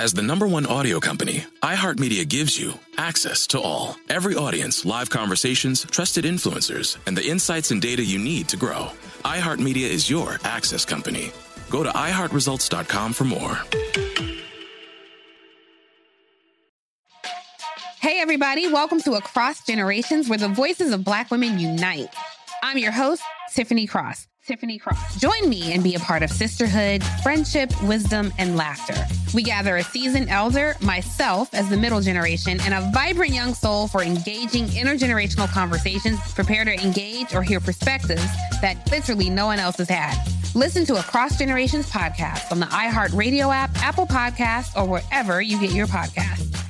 As the number one audio company, iHeartMedia gives you access to all. Every audience, live conversations, trusted influencers, and the insights and data you need to grow. iHeartMedia is your access company. Go to iHeartResults.com for more. Hey, everybody, welcome to Across Generations, where the voices of Black women unite. I'm your host, Tiffany Cross. Tiffany Cross. Join me and be a part of sisterhood, friendship, wisdom, and laughter. We gather a seasoned elder, myself as the middle generation, and a vibrant young soul for engaging intergenerational conversations. Prepare to engage or hear perspectives that literally no one else has had. Listen to Across Generations podcast on the iHeartRadio app, Apple Podcasts, or wherever you get your podcasts.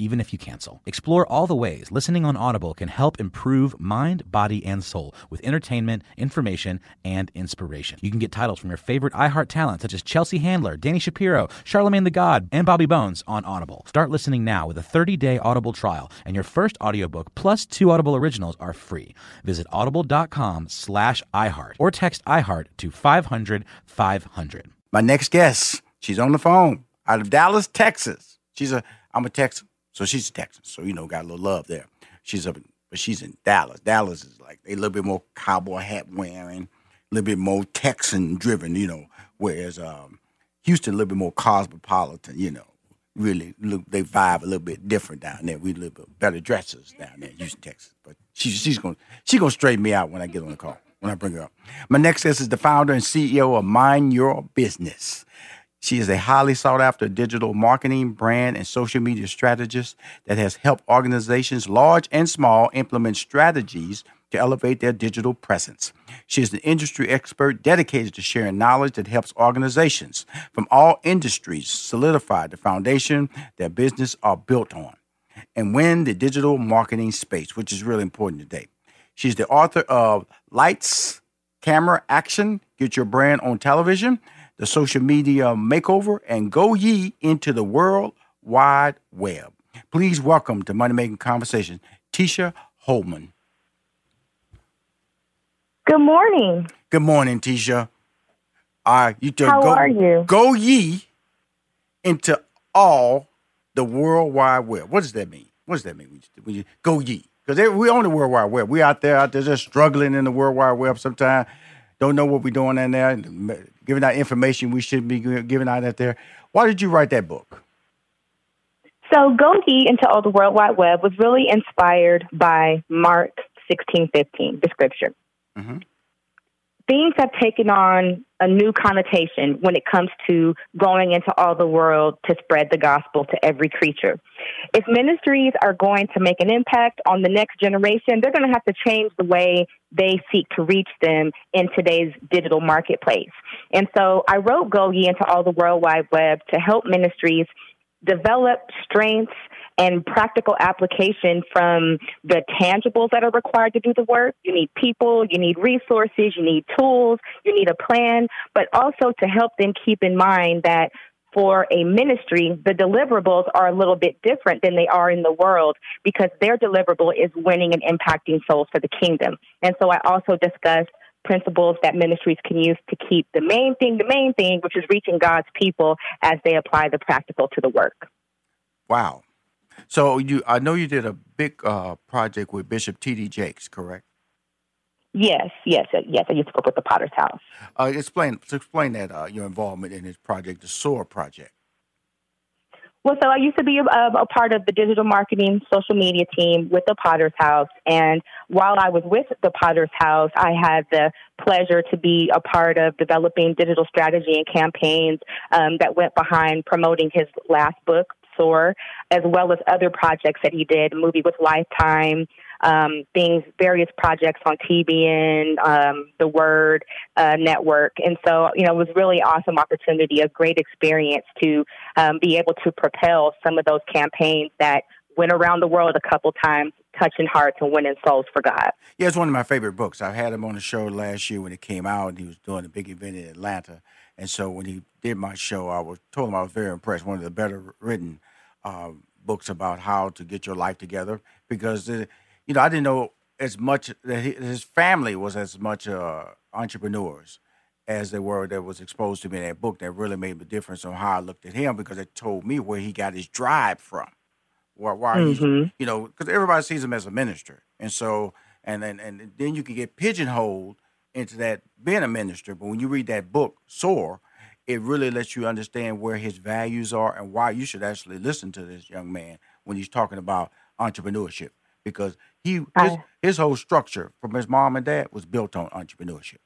even if you cancel. Explore all the ways listening on Audible can help improve mind, body, and soul with entertainment, information, and inspiration. You can get titles from your favorite iHeart talent such as Chelsea Handler, Dani Shapiro, Charlemagne the God, and Bobby Bones on Audible. Start listening now with a 30-day Audible trial, and your first audiobook plus two Audible originals are free. Visit audible.com slash iHeart or text iHeart to 500 500. My next guest, she's on the phone out of Dallas, Texas. She's a, I'm a Texan. So she's a Texan. So, you know, got a little love there. She's up, in, but she's in Dallas. Dallas is like a little bit more cowboy hat wearing, a little bit more Texan driven, you know, whereas um, Houston a little bit more cosmopolitan, you know. Really, look, they vibe a little bit different down there. We bit better dressers down there in Houston, Texas. But she's she's gonna she's gonna straighten me out when I get on the call when I bring her up. My next guest is the founder and CEO of Mind Your Business. She is a highly sought after digital marketing, brand, and social media strategist that has helped organizations, large and small, implement strategies to elevate their digital presence. She is an industry expert dedicated to sharing knowledge that helps organizations from all industries solidify the foundation their business are built on and win the digital marketing space, which is really important today. She's the author of Lights, Camera, Action, Get Your Brand on Television, the social media makeover, and go ye into the world wide web. Please welcome to Money Making Conversation, Tisha Holman. Good morning. Good morning, Tisha. All right, you How go, are you? Go ye into all the world wide web. What does that mean? What does that mean? When you, go ye, because we own the world wide web. We out there, out there, just struggling in the world wide web. Sometimes don't know what we're doing in there, giving out information we shouldn't be giving out out there. Why did you write that book? So, Go Ye into All the World Wide Web was really inspired by Mark 16:15, the scripture. Mm-hmm. Things have taken on a new connotation when it comes to going into all the world to spread the gospel to every creature. If ministries are going to make an impact on the next generation, they're going to have to change the way they seek to reach them in today's digital marketplace. And so I wrote Go Ye into all the World Wide Web to help ministries develop strengths and practical application from the tangibles that are required to do the work. You need people, you need resources, you need tools, you need a plan, but also to help them keep in mind that for a ministry, the deliverables are a little bit different than they are in the world because their deliverable is winning and impacting souls for the kingdom. And so I also discussed principles that ministries can use to keep the main thing the main thing, which is reaching God's people as they apply the practical to the work. Wow. So you, I know you did a big uh, project with Bishop T.D. Jakes, correct? Yes, yes, uh, yes. I used to work with the Potter's House. Uh, explain, explain that uh, your involvement in his project, the SOAR project. Well, so I used to be a, a, part of the digital marketing social media team with the Potter's House. And while I was with the Potter's House, I had the pleasure to be a part of developing digital strategy and campaigns um, that went behind promoting his last book, SOAR, as well as other projects that he did, movie with Lifetime, um, things, various projects on TBN, um, the Word uh, Network. And so, you know, it was really awesome opportunity, a great experience to um, be able to propel some of those campaigns that went around the world a couple times, touching hearts and winning souls for God. Yeah, it's one of my favorite books. I had him on the show last year when it came out, and he was doing a big event in Atlanta. And so when he did my show, I was told him I was very impressed. One of the better written uh, books about how to get your life together because you know, I didn't know as much that his family was as much uh, entrepreneurs as they were that was exposed to me in that book that really made a difference on how I looked at him because it told me where he got his drive from. Why, why mm-hmm. you know, because everybody sees him as a minister. And so, and, and, and then you can get pigeonholed into that being a minister. But when you read that book, SOAR, it really lets you understand where his values are and why you should actually listen to this young man when he's talking about entrepreneurship because he his, oh. his whole structure from his mom and dad was built on entrepreneurship.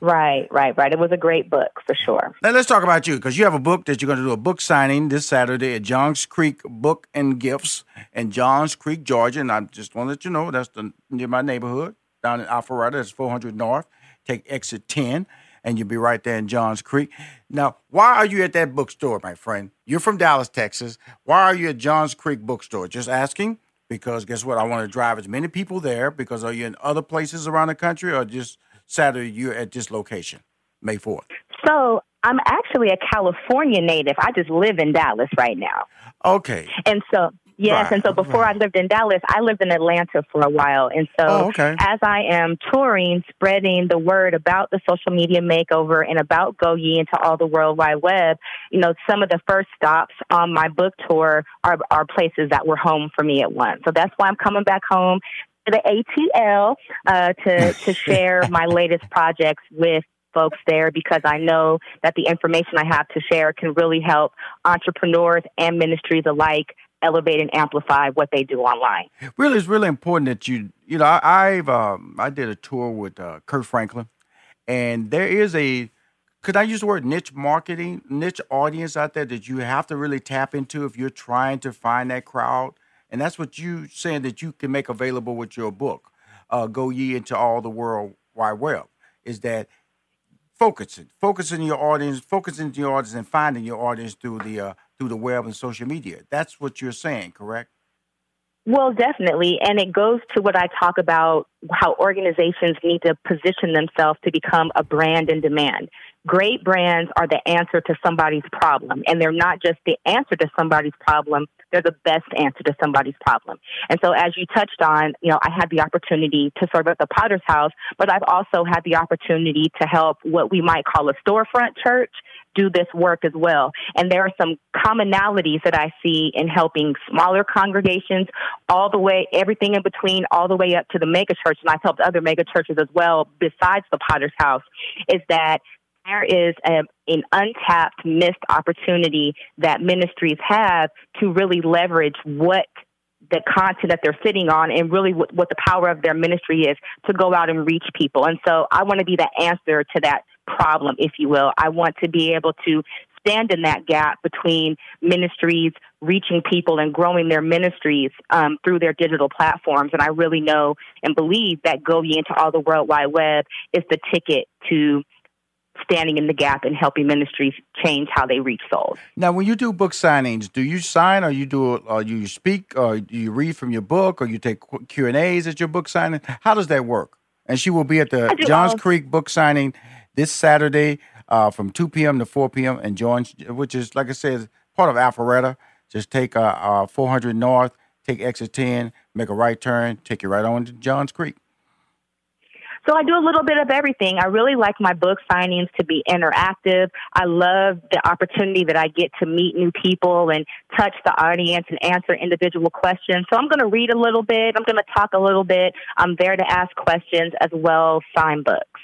Right, right, right. It was a great book for sure. Now let's talk about you because you have a book that you're going to do a book signing this Saturday at Johns Creek Book and Gifts in Johns Creek, Georgia. And I just want to let you know that's the, near my neighborhood down in Alpharetta. That's 400 North. Take exit 10 and you'll be right there in Johns Creek. Now, why are you at that bookstore, my friend? You're from Dallas, Texas. Why are you at Johns Creek Bookstore? Just asking because guess what? I want to drive as many people there because are you in other places around the country or just Saturday you're at this location, May 4th? So I'm actually a California native. I just live in Dallas right now. Okay. And so Yes, right, and so before right. I lived in Dallas, I lived in Atlanta for a while. And so oh, okay. as I am touring, spreading the word about the social media makeover and about Go Ye into all the World Wide Web, you know, some of the first stops on my book tour are, are places that were home for me at once. So that's why I'm coming back home to the ATL uh, to, to share my latest projects with folks there because I know that the information I have to share can really help entrepreneurs and ministries alike elevate and amplify what they do online. Really, it's really important that you, you know, I, have um, I did a tour with uh, Kirk Franklin, and there is a, could I use the word niche marketing, niche audience out there that you have to really tap into if you're trying to find that crowd, and that's what you saying that you can make available with your book, uh, "Go Ye into All the World Wide Web," is that focusing, focusing your audience, focusing your audience, and finding your audience through the uh, through the web and social media. That's what you're saying, correct? Well, definitely. And it goes to what I talk about how organizations need to position themselves to become a brand in demand. Great brands are the answer to somebody's problem. And they're not just the answer to somebody's problem, they're the best answer to somebody's problem. And so, as you touched on, you know, I had the opportunity to serve at the Potter's House, but I've also had the opportunity to help what we might call a storefront church do this work as well. And there are some commonalities that I see in helping smaller congregations all the way, everything in between, all the way up to the mega church. And I've helped other mega churches as well, besides the Potter's House, is that there is a, an untapped, missed opportunity that ministries have to really leverage what the content that they're sitting on and really what, what, the power of their ministry is to go out and reach people. And so I want to be the answer to that problem, if you will. I want to be able to stand in that gap between ministries reaching people and growing their ministries um, through their digital platforms. And I really know and believe that Go Ye into all the World Wide Web is the ticket to standing in the gap and helping ministries change how they reach souls. Now, when you do book signings, do you sign, or you do, or you speak, or do you read from your book, or you take Q and A's at your book signing? How does that work? And she will be at the Johns Creek book signing this Saturday uh, from 2 p.m. to 4 p.m. and Johns, which is like I said, part of Alpharetta. Just take uh, uh, 400 North, take exit 10, make a right turn, take you right on to Johns Creek. So I do a little bit of everything. I really like my book signings to be interactive. I love the opportunity that I get to meet new people and touch the audience and answer individual questions. So I'm going to read a little bit. I'm going to talk a little bit. I'm there to ask questions as well sign books.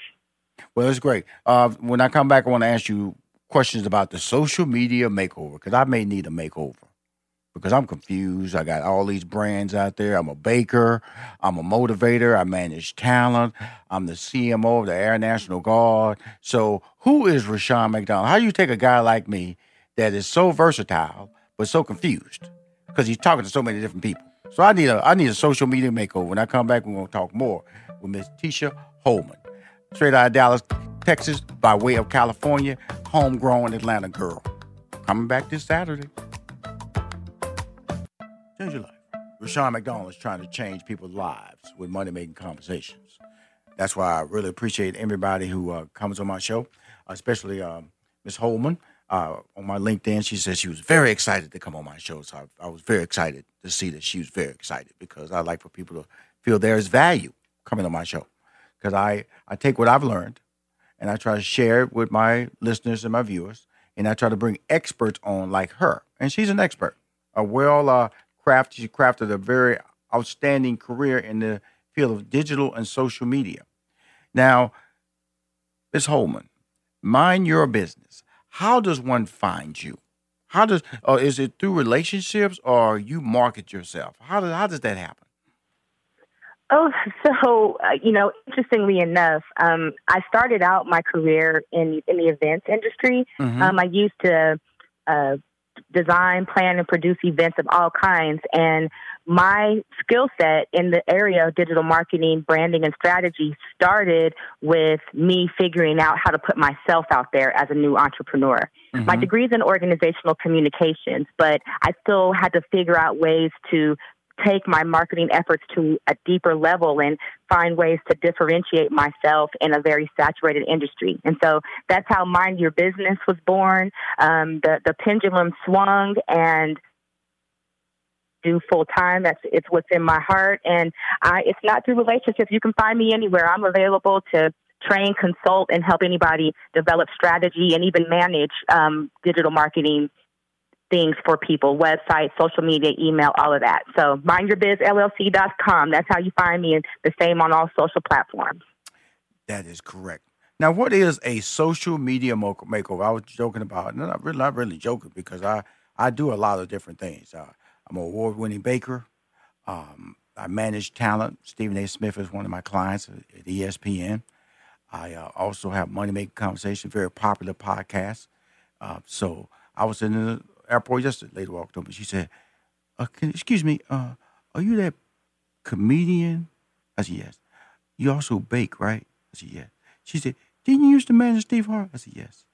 Well, it's great. Uh, when I come back, I want to ask you questions about the social media makeover because I may need a makeover because I'm confused. I got all these brands out there. I'm a baker. I'm a motivator. I manage talent. I'm the CMO of the Air National Guard. So who is Rushion McDonald? How do you take a guy like me that is so versatile but so confused because he's talking to so many different people? So I need a I need a social media makeover. When I come back, we're gonna talk more with Miss Tisha Holman, straight out of Dallas, Texas, by way of California, homegrown Atlanta girl. Coming back this Saturday. Change your life. Rushion McDonald is trying to change people's lives with money making conversations. That's why I really appreciate everybody who uh, comes on my show, especially um, Miss Holman. Uh, on my LinkedIn, she said she was very excited to come on my show. So I, I, was very excited to see that she was very excited because I like for people to feel there is value coming on my show. Because I, I take what I've learned and I try to share it with my listeners and my viewers. And I try to bring experts on like her. And she's an expert, a well uh, craft. She crafted a very outstanding career in the field of digital and social media. Now, Ms. Holman, mind your business. How does one find you? How does uh, is it through relationships or you market yourself? How does how does that happen? Oh, so uh, you know, interestingly enough, um, I started out my career in in the events industry. Mm-hmm. Um, I used to uh, design, plan, and produce events of all kinds. And my skill set in the area of digital marketing, branding, and strategy started with me figuring out how to put myself out there as a new entrepreneur. Mm-hmm. My degree is in organizational communications, but I still had to figure out ways to take my marketing efforts to a deeper level and find ways to differentiate myself in a very saturated industry. And so that's how Mind Your Business was born. Um, the the pendulum swung and do full time. That's it's what's in my heart, and I, it's not through relationships. You can find me anywhere. I'm available to train, consult, and help anybody develop strategy and even manage um, digital marketing things for people website, social media, email, all of that. So mindyourbizllc.com. That's how you find me, and the same on all social platforms. That is correct. Now, what is a social media makeover? I was joking about, and I'm really not really joking because I, I do a lot of different things. Uh, I'm an award winning baker. Um, I manage talent. Stephen A. Smith is one of my clients at ESPN. I uh, also have Money Making Conversation, very popular podcast. Uh, so I was in the airport yesterday. Lady walked up and she said, uh, can, "Excuse me, uh, are you that comedian?" I said, "Yes." You also bake, right? I said, "Yes." She said, "Didn't you used to manage Steve Harvey?" I said, "Yes."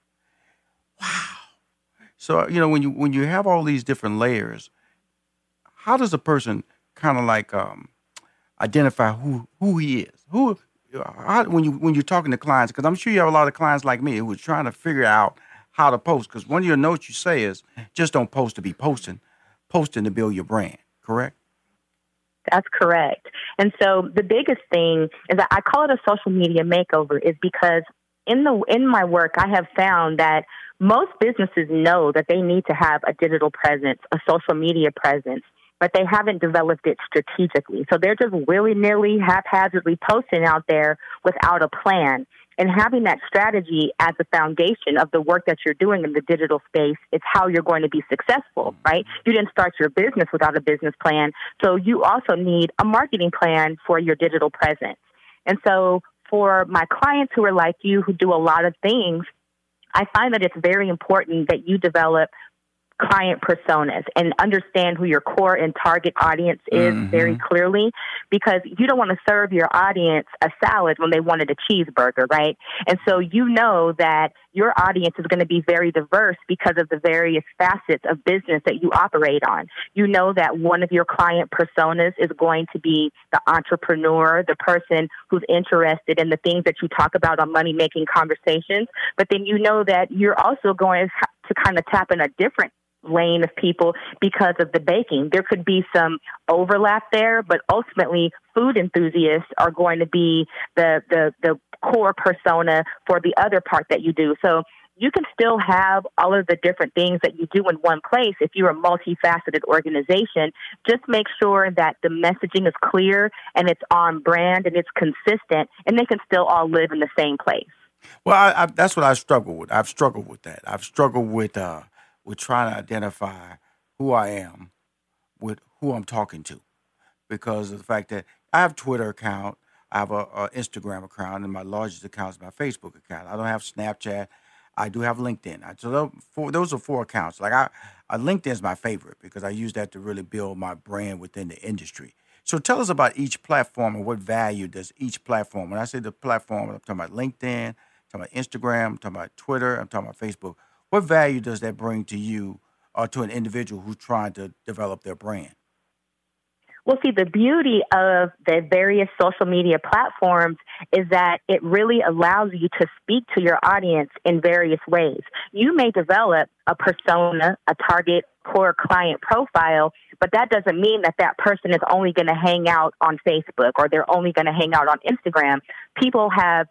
Wow. So you know when you when you have all these different layers, how does a person kind of like um, identify who who he is? Who how, when you when you're talking to clients? Because I'm sure you have a lot of clients like me who are trying to figure out how to post. Because one of your notes you say is just don't post to be posting, posting to build your brand. Correct? That's correct. And so the biggest thing is that I call it a social media makeover is because in the in my work I have found that most businesses know that they need to have a digital presence, a social media presence, but they haven't developed it strategically. So they're just willy nilly, haphazardly posting out there without a plan and having that strategy as a foundation of the work that you're doing in the digital space is how you're going to be successful, right? You didn't start your business without a business plan. So you also need a marketing plan for your digital presence. And so for my clients who are like you, who do a lot of things, I find that it's very important that you develop client personas and understand who your core and target audience is mm-hmm. very clearly because you don't want to serve your audience a salad when they wanted a cheeseburger, right? And so you know that your audience is going to be very diverse because of the various facets of business that you operate on. You know that one of your client personas is going to be the entrepreneur, the person who's interested in the things that you talk about on money making conversations. But then you know that you're also going to kind of tap in a different lane of people because of the baking. There could be some overlap there, but ultimately food enthusiasts are going to be the, the, the core persona for the other part that you do. So you can still have all of the different things that you do in one place if you're a multifaceted organization. Just make sure that the messaging is clear and it's on brand and it's consistent, and they can still all live in the same place. Well, I, I, that's what I struggle with. I've struggled with that. I've struggled with uh, with trying to identify who I am with who I'm talking to because of the fact that I have Twitter account, I have a, a, Instagram account, and my largest account is my Facebook account. I don't have Snapchat. I do have LinkedIn. I, so those, four, those are four accounts. Like I, uh, I LinkedIn is my favorite because I use that to really build my brand within the industry. So tell us about each platform and what value does each platform. When I say the platform, I'm talking about LinkedIn, I'm talking about Instagram, I'm talking about Twitter, I'm talking about Facebook. What value does that bring to you or to an individual who's trying to develop their brand? Well, see, the beauty of the various social media platforms is that it really allows you to speak to your audience in various ways. You may develop a persona, a target core client profile, but that doesn't mean that that person is only going to hang out on Facebook or they're only going to hang out on Instagram. People have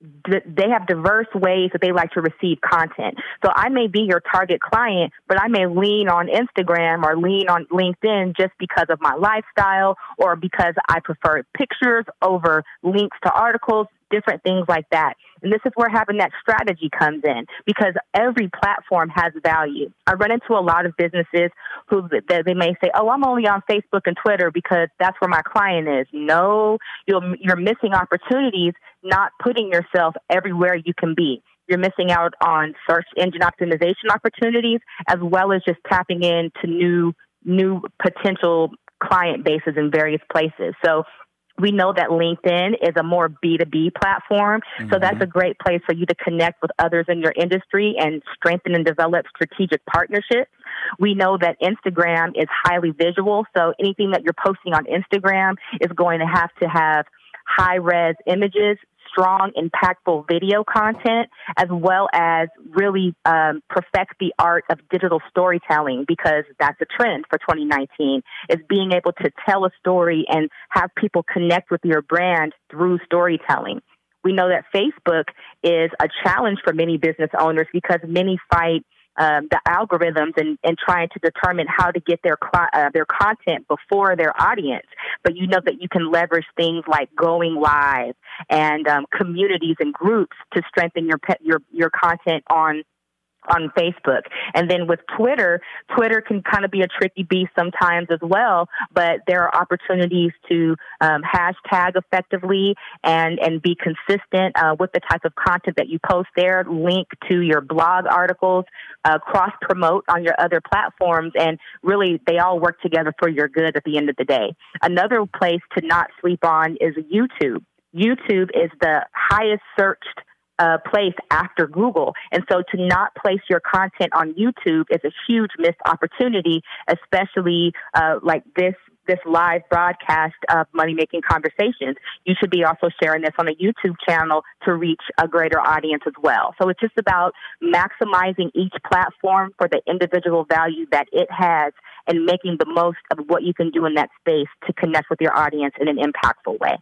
they have diverse ways that they like to receive content. So I may be your target client, but I may lean on Instagram or lean on LinkedIn just because of my lifestyle or because I prefer pictures over links to articles different things like that. And this is where having that strategy comes in because every platform has value. I run into a lot of businesses who they may say, "Oh, I'm only on Facebook and Twitter because that's where my client is." No, you're you're missing opportunities not putting yourself everywhere you can be. You're missing out on search engine optimization opportunities as well as just tapping into new new potential client bases in various places. So we know that LinkedIn is a more B2B platform. Mm-hmm. So that's a great place for you to connect with others in your industry and strengthen and develop strategic partnerships. We know that Instagram is highly visual. So anything that you're posting on Instagram is going to have to have high res images, strong, impactful video content, as well as really um, perfect the art of digital storytelling because that's a trend for 2019 is being able to tell a story and have people connect with your brand through storytelling. We know that Facebook is a challenge for many business owners because many fight um, the algorithms and, and trying to determine how to get their uh, their content before their audience. But you know that you can leverage things like going live and um, communities and groups to strengthen your your your content on on Facebook. And then with Twitter, Twitter can kind of be a tricky beast sometimes as well, but there are opportunities to um, hashtag effectively and, and be consistent uh, with the type of content that you post there, link to your blog articles, uh, cross promote on your other platforms, and really they all work together for your good at the end of the day. Another place to not sleep on is YouTube. YouTube is the highest searched uh, place after Google. And so to not place your content on YouTube is a huge missed opportunity, especially uh, like this this live broadcast of money making conversations. You should be also sharing this on a YouTube channel to reach a greater audience as well. So it's just about maximizing each platform for the individual value that it has and making the most of what you can do in that space to connect with your audience in an impactful way.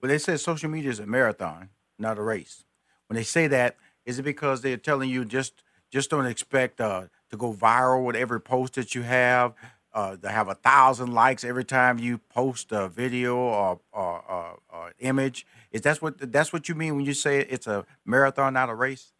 Well, they said social media is a marathon, not a race when they say that, is it because they're telling you just just don't expect uh, to go viral with every post that you have, uh, to have a thousand likes every time you post a video or, or, or, or image? Is that what that's what you mean when you say it's a marathon, not a race?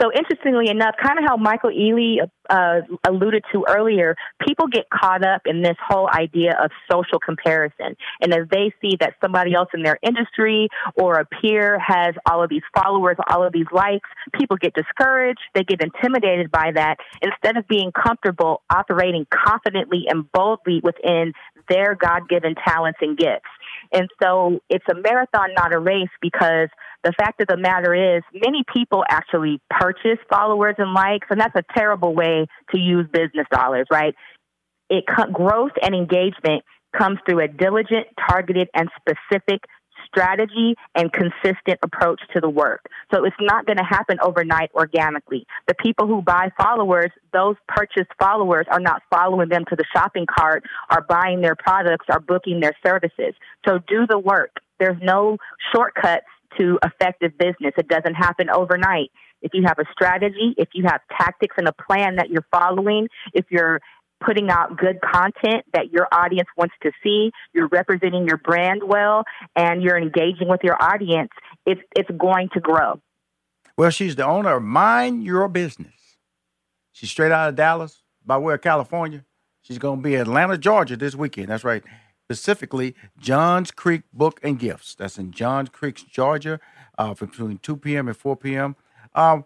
So interestingly enough, kind of how Michael Ealy uh, alluded to earlier, people get caught up in this whole idea of social comparison. And as they see that somebody else in their industry or a peer has all of these followers, all of these likes, people get discouraged. They get intimidated by that instead of being comfortable operating confidently and boldly within their God given talents and gifts. And so it's a marathon, not a race, because the fact of the matter is, many people actually purchase followers and likes, and that's a terrible way to use business dollars, right? It growth and engagement comes through a diligent, targeted, and specific strategy and consistent approach to the work. So it's not going to happen overnight organically. The people who buy followers, those purchased followers are not following them to the shopping cart are buying their products are booking their services. So do the work. There's no shortcuts to effective business. It doesn't happen overnight. If you have a strategy, if you have tactics and a plan that you're following, if you're putting out good content that your audience wants to see, you're representing your brand well, and you're engaging with your audience, it's, it's going to grow. Well, she's the owner of Mind Your Business. She's straight out of Dallas, by way of California. She's going to be in Atlanta, Georgia this weekend. That's right. Specifically, Johns Creek Book and Gifts. That's in Johns Creek, Georgia, uh, between 2 p.m. and 4 p.m. Um,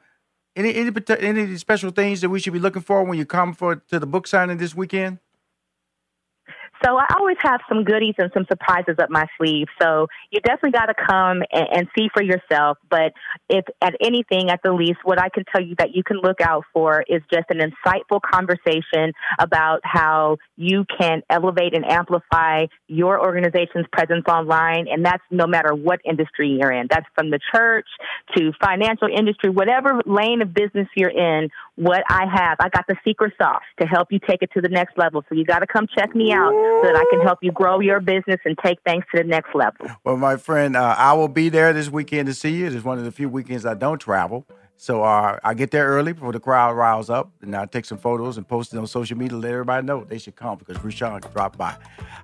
any any any special things that we should be looking for when you come for to the book signing this weekend? So I always have some goodies and some surprises up my sleeve. So you definitely got to come and, and, see for yourself. But if at anything, at the least, what I can tell you that you can look out for is just an insightful conversation about how you can elevate and amplify your organization's presence online. And that's no matter what industry you're in. That's from the church to financial industry, whatever lane of business you're in. What I have, I got the secret sauce to help you take it to the next level. So you got to come check me out so that I can help you grow your business and take things to the next level. Well, my friend, uh, I will be there this weekend to see you. It's one of the few weekends I don't travel. So uh, I get there early before the crowd riles up, and I take some photos and post it on social media let everybody know they should come because Rushion dropped by.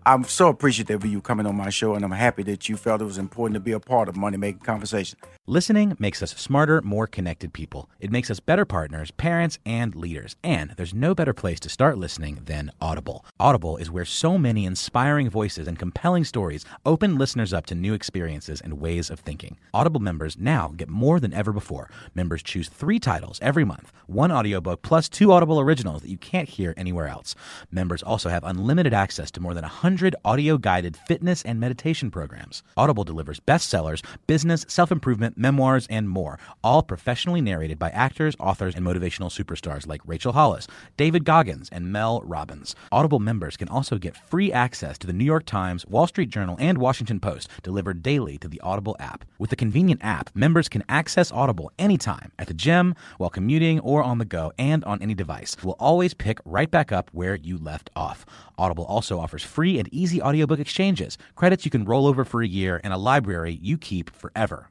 I'm so appreciative of you coming on my show, and I'm happy that you felt it was important to be a part of Money Making Conversation. Listening makes us smarter, more connected people. It makes us better partners, parents, and leaders. And there's no better place to start listening than Audible. Audible is where so many inspiring voices and compelling stories open listeners up to new experiences and ways of thinking. Audible members now get more than ever before. Members choose three titles every month, one audiobook plus two Audible originals that you can't hear anywhere else. Members also have unlimited access to more than 100 audio guided fitness and meditation programs. Audible delivers bestsellers, business, self improvement, memoirs, and more, all professionally narrated by actors, authors, and motivational superstars like Rachel Hollis, David Goggins, and Mel Robbins. Audible members can also get free access to the New York Times, Wall Street Journal, and Washington Post delivered daily to the Audible app. With the convenient app, members can access Audible anytime at the gym, while commuting, or on the go, and on any device. We'll always pick right back up where you left off. Audible also offers free and easy audiobook exchanges, credits you can roll over for a year, and a library you keep forever